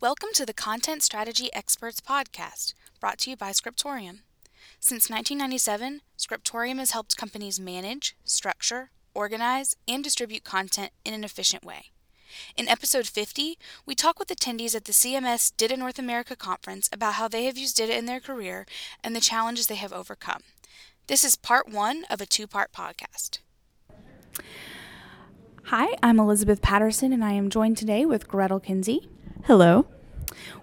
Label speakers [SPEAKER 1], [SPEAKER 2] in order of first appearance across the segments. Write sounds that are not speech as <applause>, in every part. [SPEAKER 1] Welcome to the Content Strategy Experts podcast, brought to you by Scriptorium. Since 1997, Scriptorium has helped companies manage, structure, organize, and distribute content in an efficient way. In episode 50, we talk with attendees at the CMS DITA North America conference about how they have used DITA in their career and the challenges they have overcome. This is part one of a two part podcast.
[SPEAKER 2] Hi, I'm Elizabeth Patterson, and I am joined today with Gretyl Kinsey. Hello.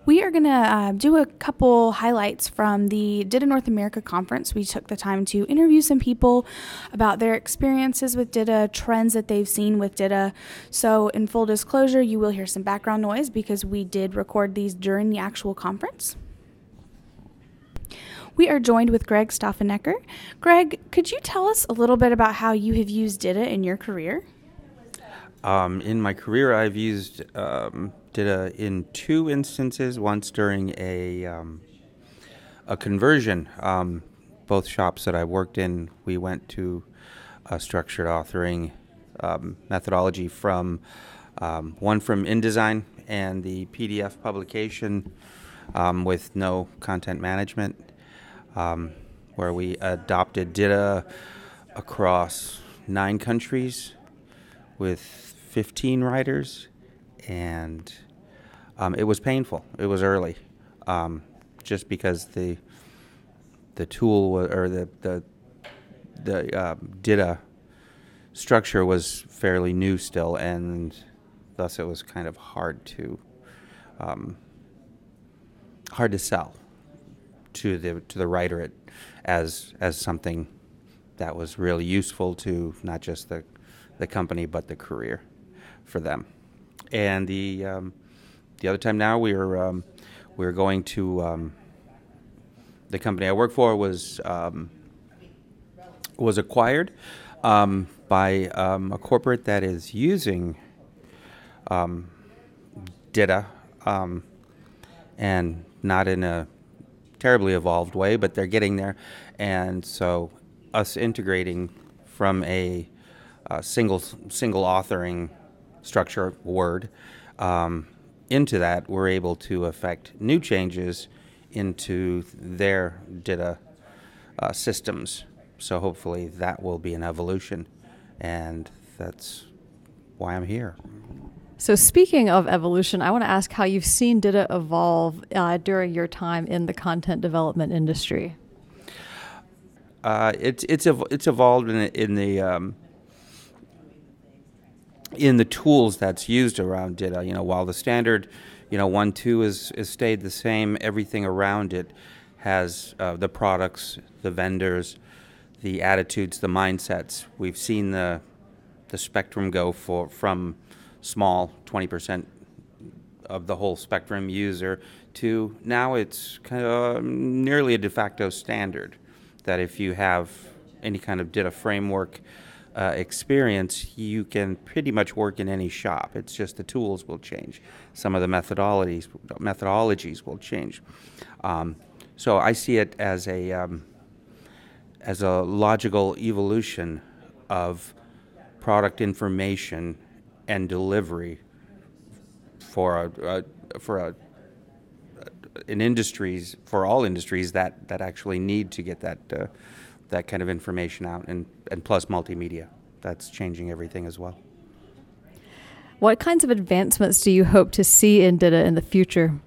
[SPEAKER 2] We are going to uh, do a couple highlights from the DITA North America conference. We took the time to interview some people about their experiences with DITA, trends that they've seen with DITA. So, in full disclosure, you will hear some background noise because we did record these during the actual conference. We are joined with Greg Stauffenecker. Greg, could you tell us a little bit about how you have used DITA in your career?
[SPEAKER 3] Um, in my career, I've used um, DITA, in two instances. Once during a um, a conversion. Um, both shops that I worked in, we went to a structured authoring um, methodology from um, one from InDesign and the PDF publication with no content management, where we adopted DITA across nine countries with 15 riders, and um, it was painful. It was early, um, just because the the tool or the the the uh, um, DITA structure was fairly new still, and thus it was kind of hard to um, hard to sell to the to the writer it as as something that was really useful to not just the the company but the career for them. And the um, the other time now we were um, we were going to um, the company I work for was um, was acquired um, by a corporate that is using um, DITA and not in a terribly evolved way, but they're getting there. And so, us integrating from a, a single single authoring structure word um, into that, we're able to affect new changes into their DITA uh, systems. So hopefully that will be an evolution, and that's why I'm here.
[SPEAKER 2] So speaking of evolution, I want to ask how you've seen DITA evolve uh, during your time in the content development industry.
[SPEAKER 3] Uh, it's it's ev- it's evolved in, in the um, in the tools that's used around DITA, You know, while the standard, you know, one two is, is stayed the same, everything around it has uh, the products, the vendors, the attitudes, the mindsets. We've seen the the spectrum go for from small twenty percent of the whole spectrum user to now it's kind of um, nearly a de facto standard that if you have any kind of DITA framework uh, experience, you can pretty much work in any shop. It's just the tools will change. Some of the methodologies methodologies will change. Um, so I see it as a um, as a logical evolution of product information and delivery for a, a for a in industries for all industries that that actually need to get that uh, that kind of information out and and plus multimedia. That's changing everything as well.
[SPEAKER 2] What kinds of advancements do you hope to see in DITA in the future?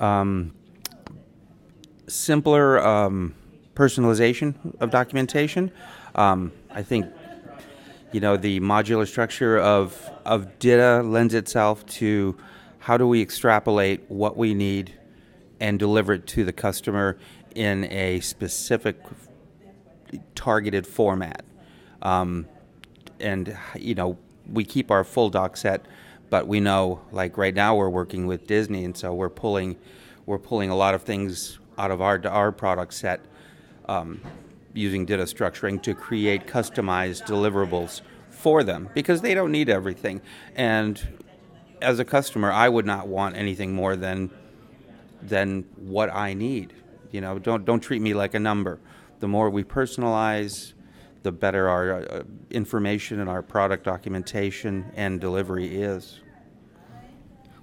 [SPEAKER 2] Um,
[SPEAKER 3] simpler um, personalization of documentation. Um, I think you know the modular structure of of DITA lends itself to how do we extrapolate what we need and deliver it to the customer in a specific targeted format. Um, and you know, we keep our full doc set, but we know like right now we're working with Disney, and so we're pulling we're pulling a lot of things out of our our product set um, using DITA structuring to create customized deliverables for them because they don't need everything. And as a customer, I would not want anything more than than what I need. You know, don't don't treat me like a number the more we personalize, the better our uh, information and our product documentation and delivery is.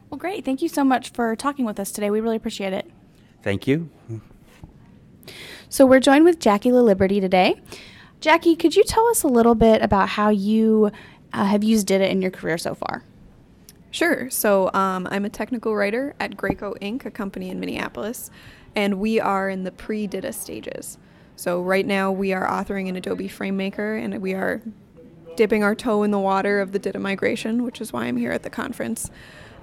[SPEAKER 2] Well, great. Thank you so much for talking with us today. We really appreciate it.
[SPEAKER 3] Thank you.
[SPEAKER 2] So, we're joined with Jackie LaLiberty today. Jackie, could you tell us a little bit about how you uh, have used DITA in your career so far?
[SPEAKER 4] Sure. So, um, I'm a technical writer at Graco Inc., a company in Minneapolis, and we are in the pre DITA stages. So right now we are authoring in Adobe FrameMaker and we are dipping our toe in the water of the DITA migration, which is why I'm here at the conference.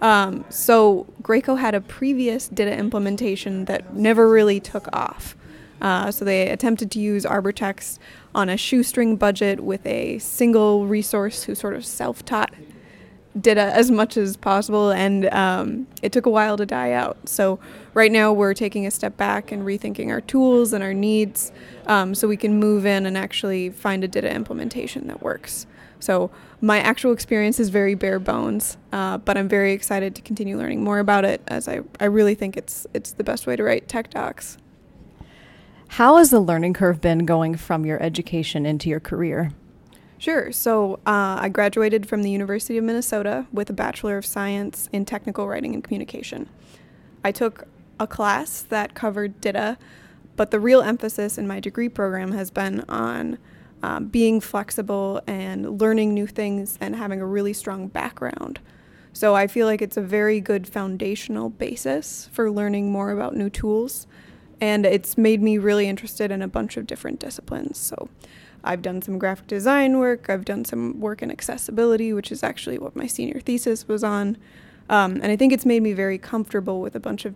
[SPEAKER 4] Um, so Graco had a previous DITA implementation that never really took off. Uh, so they attempted to use Arbortext on a shoestring budget with a single resource who sort of self-taught DITA, as much as possible, and um, it took a while to die out. So right now we're taking a step back and rethinking our tools and our needs, um, so we can move in and actually find a DITA implementation that works. So my actual experience is very bare bones, uh, but I'm very excited to continue learning more about it, as I, I really think it's it's the best way to write tech docs.
[SPEAKER 2] How has the learning curve been going from your education into your career?
[SPEAKER 4] Sure. So uh, I graduated from the University of Minnesota with a Bachelor of Science in Technical Writing and Communication. I took a class that covered DITA, but the real emphasis in my degree program has been on um, being flexible and learning new things and having a really strong background. So I feel like it's a very good foundational basis for learning more about new tools. And it's made me really interested in a bunch of different disciplines. So I've done some graphic design work. I've done some work in accessibility, which is actually what my senior thesis was on. Um, and I think it's made me very comfortable with a bunch of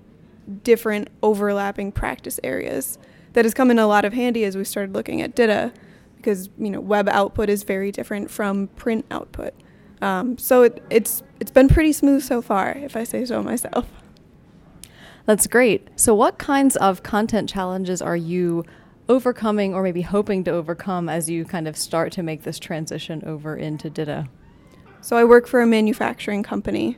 [SPEAKER 4] different overlapping practice areas that has come in a lot of handy as we started looking at DITA because you know web output is very different from print output. Um, so it, it's it's been pretty smooth so far, if I say so myself.
[SPEAKER 2] That's great. So, what kinds of content challenges are you overcoming or maybe hoping to overcome as you kind of start to make this transition over into DITA?
[SPEAKER 4] So I work for a manufacturing company,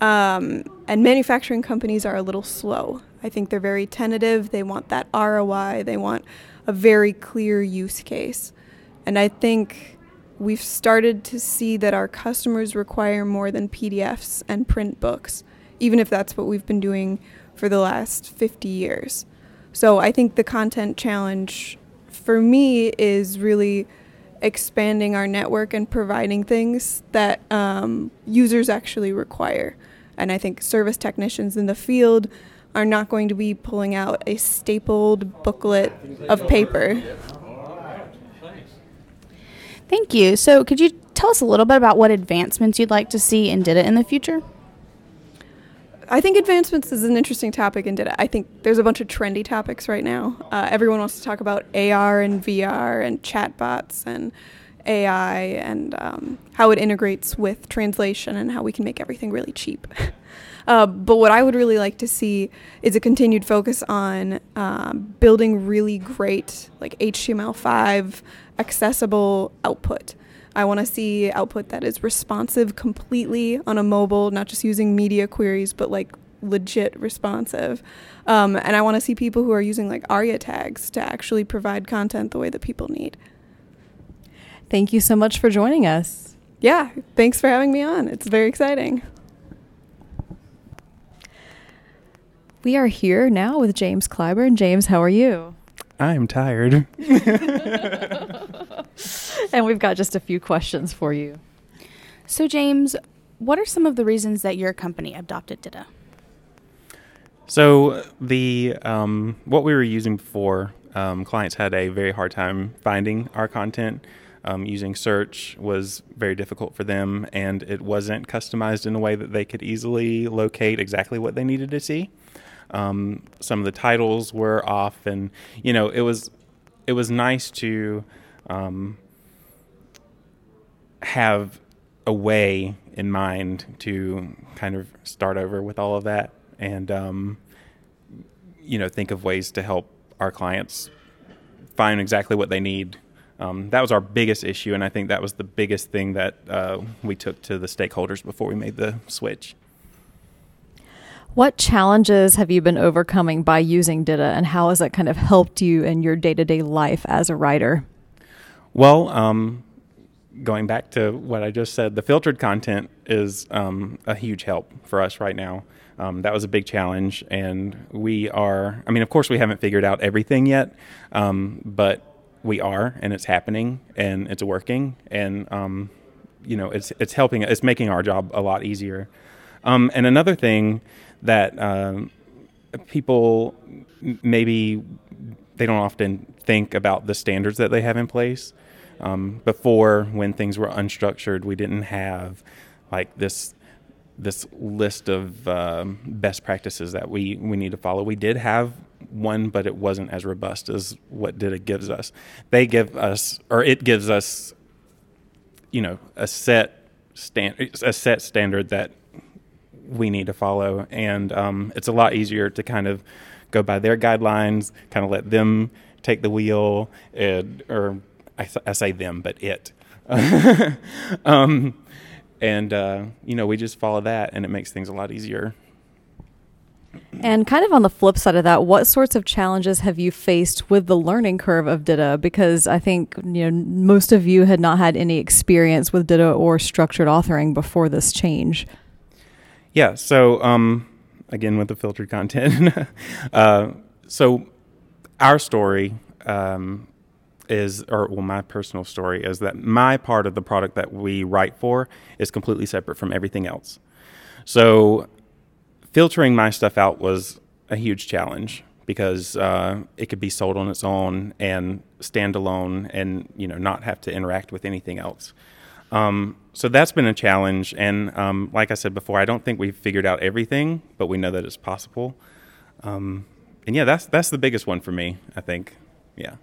[SPEAKER 4] um, and manufacturing companies are a little slow. I think they're very tentative. They want that ROI, they want a very clear use case. And I think we've started to see that our customers require more than PDFs and print books, even if that's what we've been doing for the last 50 years. So I think the content challenge for me is really expanding our network and providing things that um, users actually require. And I think service technicians in the field are not going to be pulling out a stapled booklet of paper.
[SPEAKER 2] Thank you. So, could you tell us a little bit about what advancements you'd like to see in DITA in the future?
[SPEAKER 4] I think advancements is an interesting topic in DITA. I think there's a bunch of trendy topics right now. Uh, everyone wants to talk about AR and VR and chatbots and AI and um, how it integrates with translation and how we can make everything really cheap. <laughs> uh, but what I would really like to see is a continued focus on um, building really great, like HTML5 accessible output. I want to see output that is responsive completely on a mobile, not just using media queries, but like legit responsive. Um, and I want to see people who are using like ARIA tags to actually provide content the way that people need.
[SPEAKER 2] Thank you so much for joining us.
[SPEAKER 4] Yeah, thanks for having me on. It's very exciting.
[SPEAKER 2] We are here now with James Clyburn. James, how are you?
[SPEAKER 5] I'm tired. <laughs>
[SPEAKER 2] and we've got just a few questions for you. So, James, what are some of the reasons that your company adopted DITA?
[SPEAKER 5] So the um, what we were using before, um, clients had a very hard time finding our content. Um, using search was very difficult for them, and it wasn't customized in a way that they could easily locate exactly what they needed to see. Um, some of the titles were off, and you know it was it was nice to um, have a way in mind to kind of start over with all of that and um, you know think of ways to help our clients find exactly what they need um, that was our biggest issue and i think that was the biggest thing that uh, we took to the stakeholders before we made the switch
[SPEAKER 2] what challenges have you been overcoming by using DITA, and how has that kind of helped you in your day to day life as a writer?
[SPEAKER 5] Well, um, going back to what I just said, the filtered content is um, a huge help for us right now. Um, that was a big challenge, and we are. I mean, of course, we haven't figured out everything yet, um, but we are, and it's happening, and it's working, and um, you know, it's it's helping. It's making our job a lot easier. Um, and another thing that uh, people maybe they don't often think about the standards that they have in place. Um, before, when things were unstructured, we didn't have like this this list of um, best practices that we, we need to follow. We did have one, but it wasn't as robust as what DITA gives us. They give us, or it gives us, you know, a set stand, a set standard that we need to follow, and um, it's a lot easier to kind of go by their guidelines, kind of let them take the wheel, and, or I, I say them, but it. <laughs> um, and, uh, you know, we just follow that and it makes things a lot easier.
[SPEAKER 2] And kind of on the flip side of that, what sorts of challenges have you faced with the learning curve of DITA? Because I think you know most of you had not had any experience with DITA or structured authoring before this change.
[SPEAKER 5] Yeah. So um, again, with the filtered content, <laughs> uh, so our story um, is, or well, my personal story is that my part of the product that we write for is completely separate from everything else. So filtering my stuff out was a huge challenge because uh, it could be sold on its own and standalone and you know not have to interact with anything else um, so that's been a challenge and um, like i said before i don't think we've figured out everything but we know that it's possible um, and yeah that's that's the biggest one for me i think yeah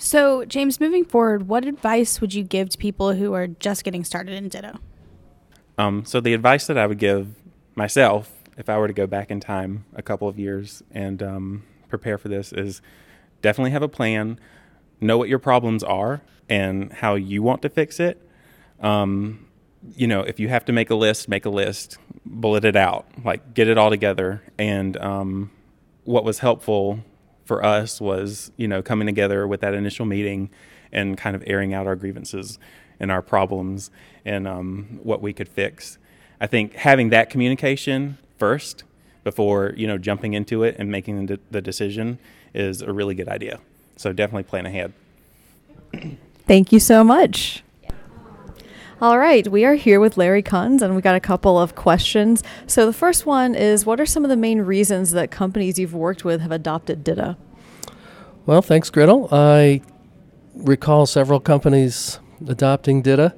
[SPEAKER 2] so, James, moving forward, what advice would you give to people who are just getting started in DITA?
[SPEAKER 5] Um, so, the advice that I would give myself, if I were to go back in time a couple of years and um, prepare for this, is definitely have a plan, know what your problems are and how you want to fix it. Um, you know, if you have to make a list, make a list, bullet it out, like get it all together. And um, what was helpful for us was, you know, coming together with that initial meeting and kind of airing out our grievances and our problems and um, what we could fix. I think having that communication first before you know jumping into it and making the, the decision is a really good idea. So definitely plan ahead.
[SPEAKER 2] Thank you so much. All right, we are here with Larry Kunz, and we got a couple of questions. So the first one is, what are some of the main reasons that companies you've worked with have adopted DITA?
[SPEAKER 6] Well, thanks, Gretyl. I recall several companies adopting DITA,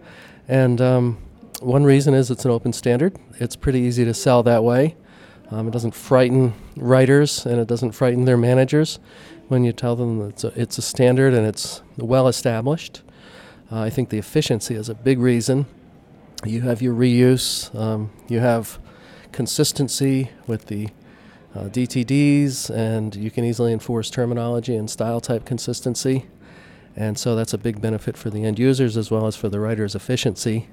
[SPEAKER 6] and um, one reason is it's an open standard. It's pretty easy to sell that way. Um, it doesn't frighten writers, and it doesn't frighten their managers when you tell them that it's a, it's a standard and it's well established. Uh, I think the efficiency is a big reason. You have your reuse, um, you have consistency with the uh, DTDs, and you can easily enforce terminology and style type consistency. And so that's a big benefit for the end users as well as for the writer's efficiency.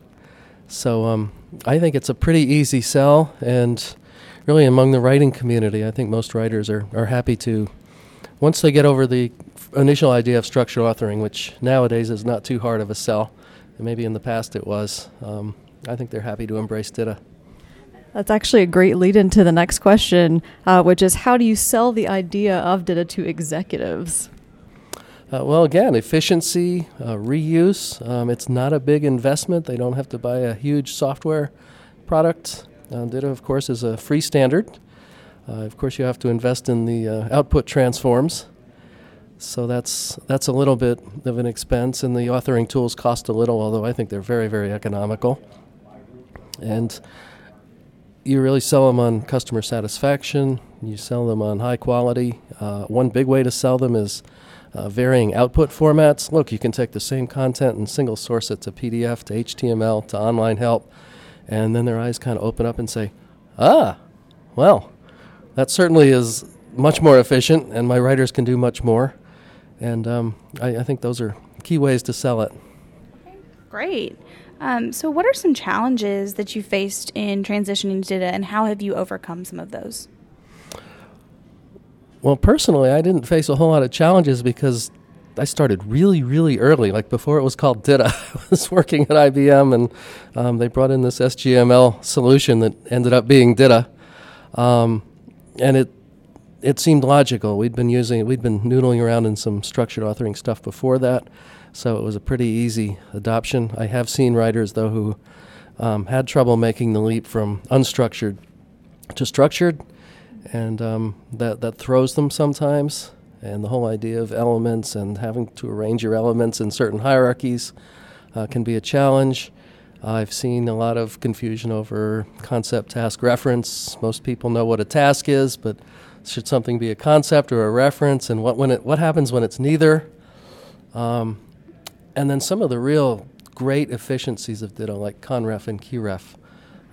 [SPEAKER 6] So um, I think it's a pretty easy sell, and really among the writing community, I think most writers are, are happy to once they get over the initial idea of structured authoring, which nowadays is not too hard of a sell, and maybe in the past it was, um, I think they're happy to embrace DITA.
[SPEAKER 2] That's actually a great lead into the next question, uh, which is how do you sell the idea of DITA to executives?
[SPEAKER 6] Uh, well, again, efficiency, uh, reuse. Um, it's not a big investment. They don't have to buy a huge software product. Uh, DITA, of course, is a free standard. Uh, of course, you have to invest in the uh, output transforms. So that's that's a little bit of an expense, and the authoring tools cost a little, although I think they're very very economical. And you really sell them on customer satisfaction. You sell them on high quality. Uh, one big way to sell them is uh, varying output formats. Look, you can take the same content and single source it to PDF, to HTML, to online help, and then their eyes kind of open up and say, "Ah, well, that certainly is much more efficient, and my writers can do much more. And um, I, I, think those are key ways to sell it.
[SPEAKER 2] Great. Um, so, what are some challenges that you faced in transitioning to DITA, and how have you overcome some of those?
[SPEAKER 6] Well, personally, I didn't face a whole lot of challenges because I started really, really early. Like before it was called DITA, <laughs> I was working at IBM, and um, they brought in this SGML solution that ended up being DITA. Um, and it it seemed logical. We'd been using we'd been noodling around in some structured authoring stuff before that, so it was a pretty easy adoption. I have seen writers though who um, had trouble making the leap from unstructured to structured, and um, that that throws them sometimes. And the whole idea of elements and having to arrange your elements in certain hierarchies uh, can be a challenge. I've seen a lot of confusion over concept task reference. Most people know what a task is, but should something be a concept or a reference, and what when it what happens when it's neither? Um, and then some of the real great efficiencies of DITA, like conref and KeyRef,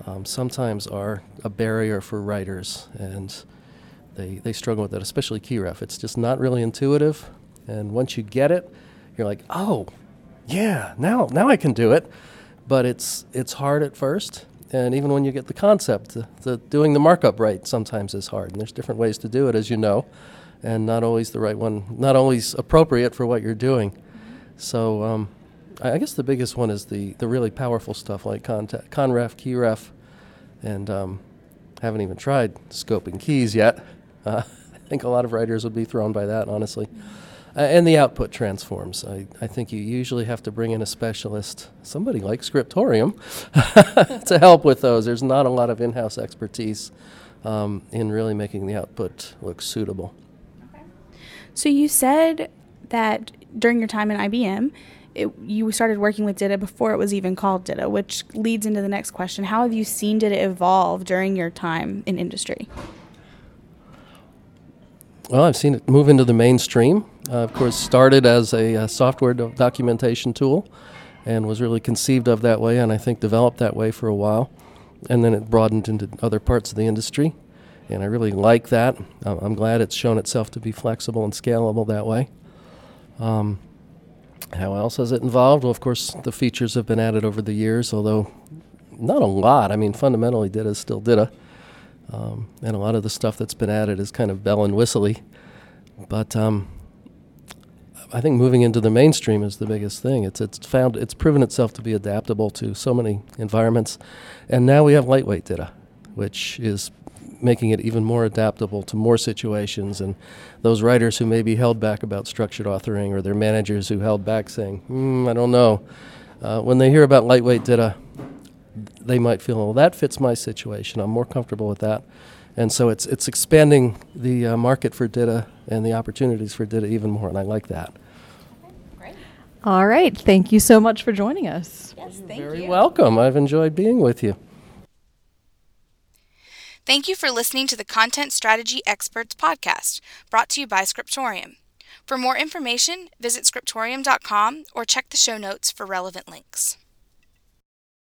[SPEAKER 6] um, sometimes are a barrier for writers, and they they struggle with that, especially KeyRef. It's just not really intuitive, and once you get it, you're like, oh, yeah, now now I can do it but it's it's hard at first and even when you get the concept the, the, doing the markup right sometimes is hard and there's different ways to do it as you know and not always the right one not always appropriate for what you're doing so um, I, I, guess the biggest one is the, the really powerful stuff like contact, conref keyref and um, haven't even tried scoping keys yet uh, <laughs> i think a lot of writers would be thrown by that honestly uh, and the output transforms. I, I think you usually have to bring in a specialist, somebody like Scriptorium, <laughs> to help with those. There's not a lot of in house expertise um, in really making the output look suitable.
[SPEAKER 2] Okay. So you said that during your time in IBM, it, you started working with DITA before it was even called DITA, which leads into the next question. How have you seen DITA evolve during your time in industry?
[SPEAKER 6] Well, I've seen it move into the mainstream. Uh, of course, started as a, a uh, software do- documentation tool and was really conceived of that way and I think developed that way for a while. And then it broadened into other parts of the industry. And I really like that. Uh, I'm glad it's shown itself to be flexible and scalable that way. Um, how else has it involved? Well, of course, the features have been added over the years, although not a lot. I mean, fundamentally, DITA is still DITA. Um, and a lot of the stuff that's been added is kind of bell and whistly. But um, I think moving into the mainstream is the biggest thing. It's it's found it's proven itself to be adaptable to so many environments, and now we have lightweight DITA, which is making it even more adaptable to more situations and those writers who may be held back about structured authoring or their managers who held back saying, mm, I don't know. Uh, when they hear about lightweight DITA, they might feel, well, that fits my situation. I'm more comfortable with that. And so it's, it's expanding the uh, market for DITA and the opportunities for DITA even more, and I like that.
[SPEAKER 2] All right. Thank you so much for joining us.
[SPEAKER 6] Yes, thank
[SPEAKER 2] You're
[SPEAKER 6] very you. welcome. I've enjoyed being with you.
[SPEAKER 1] Thank you for listening to the Content Strategy Experts podcast, brought to you by Scriptorium. For more information, visit scriptorium.com or check the show notes for relevant links.